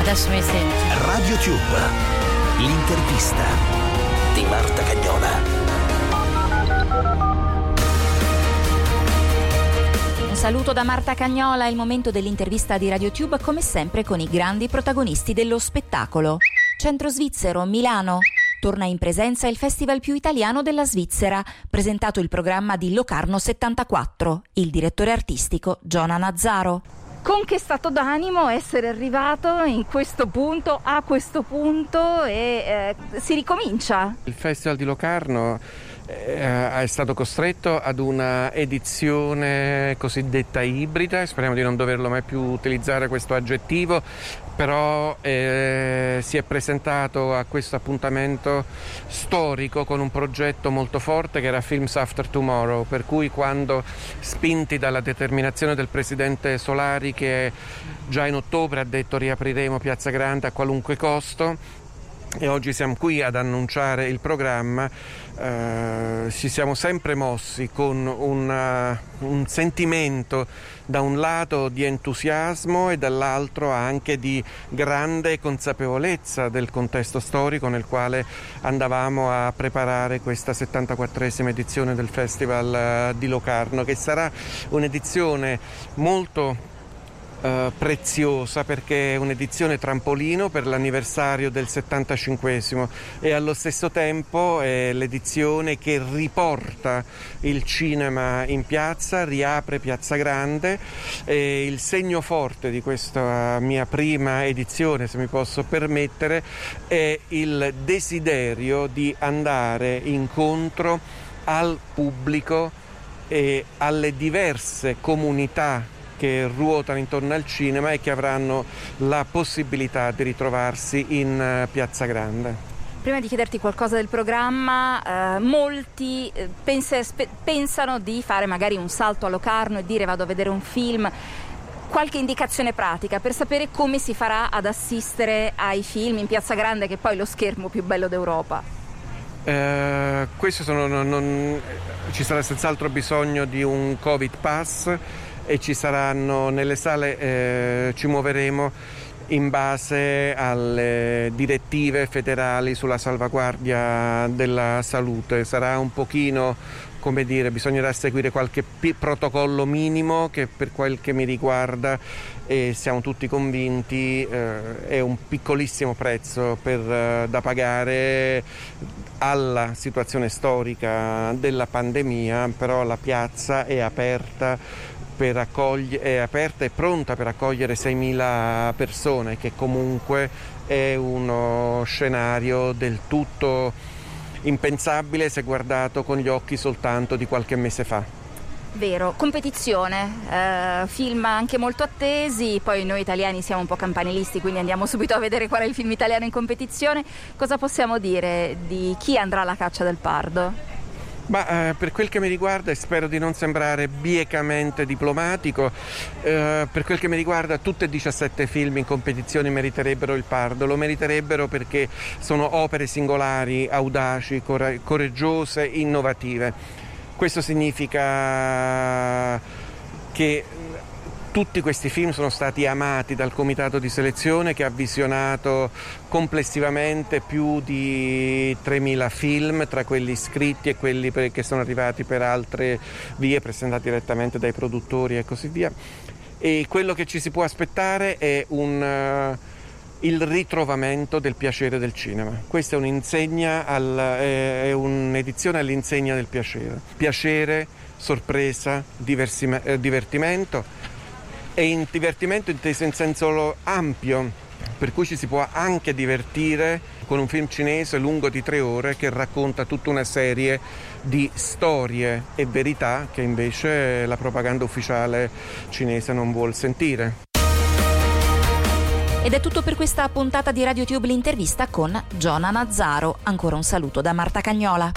Adesso mi senti. Radio Tube, l'intervista di Marta Cagnola. Un saluto da Marta Cagnola, è il momento dell'intervista di RadioTube come sempre con i grandi protagonisti dello spettacolo. Centro Svizzero, Milano. Torna in presenza il festival più italiano della Svizzera, presentato il programma di Locarno 74, il direttore artistico Giona Nazzaro. Con che stato d'animo essere arrivato in questo punto, a questo punto e eh, si ricomincia? Il Festival di Locarno eh, è stato costretto ad una edizione cosiddetta ibrida, speriamo di non doverlo mai più utilizzare questo aggettivo, però eh, si è presentato a questo appuntamento storico con un progetto molto forte che era Films After Tomorrow, per cui quando spinti dalla determinazione del presidente Solari che già in ottobre ha detto riapriremo Piazza Grande a qualunque costo, e oggi siamo qui ad annunciare il programma, eh, ci siamo sempre mossi con una, un sentimento da un lato di entusiasmo e dall'altro anche di grande consapevolezza del contesto storico nel quale andavamo a preparare questa 74esima edizione del Festival eh, di Locarno, che sarà un'edizione molto eh, preziosa perché è un'edizione trampolino per l'anniversario del 75 e allo stesso tempo è l'edizione che riporta il cinema in piazza, riapre Piazza Grande e il segno forte di questa mia prima edizione, se mi posso permettere, è il desiderio di andare incontro al pubblico e alle diverse comunità che ruotano intorno al cinema e che avranno la possibilità di ritrovarsi in eh, Piazza Grande. Prima di chiederti qualcosa del programma, eh, molti eh, pense, spe, pensano di fare magari un salto a Locarno e dire vado a vedere un film. Qualche indicazione pratica per sapere come si farà ad assistere ai film in Piazza Grande, che è poi lo schermo più bello d'Europa? Eh, questo sono, non, non, ci sarà senz'altro bisogno di un Covid Pass e ci saranno nelle sale, eh, ci muoveremo in base alle direttive federali sulla salvaguardia della salute. Sarà un pochino, come dire, bisognerà seguire qualche p- protocollo minimo che per quel che mi riguarda e siamo tutti convinti eh, è un piccolissimo prezzo per, eh, da pagare alla situazione storica della pandemia, però la piazza è aperta accogli- è aperta e pronta per accogliere 6.000 persone, che comunque è uno scenario del tutto impensabile se guardato con gli occhi soltanto di qualche mese fa. Vero, competizione, eh, film anche molto attesi, poi noi italiani siamo un po' campanilisti, quindi andiamo subito a vedere qual è il film italiano in competizione. Cosa possiamo dire di chi andrà alla caccia del pardo? Ma eh, per quel che mi riguarda, e spero di non sembrare biecamente diplomatico, eh, per quel che mi riguarda tutti e 17 film in competizione meriterebbero il Pardo, lo meriterebbero perché sono opere singolari, audaci, cor- coraggiose, innovative. Questo significa che tutti questi film sono stati amati dal comitato di selezione che ha visionato complessivamente più di 3.000 film, tra quelli scritti e quelli che sono arrivati per altre vie, presentati direttamente dai produttori e così via. E quello che ci si può aspettare è un, uh, il ritrovamento del piacere del cinema. Questa è, al, è un'edizione all'insegna del piacere. Piacere, sorpresa, eh, divertimento e in divertimento inteso in senso ampio, per cui ci si può anche divertire con un film cinese lungo di tre ore che racconta tutta una serie di storie e verità che invece la propaganda ufficiale cinese non vuol sentire. Ed è tutto per questa puntata di RadioTube l'intervista con Giona Nazzaro. Ancora un saluto da Marta Cagnola.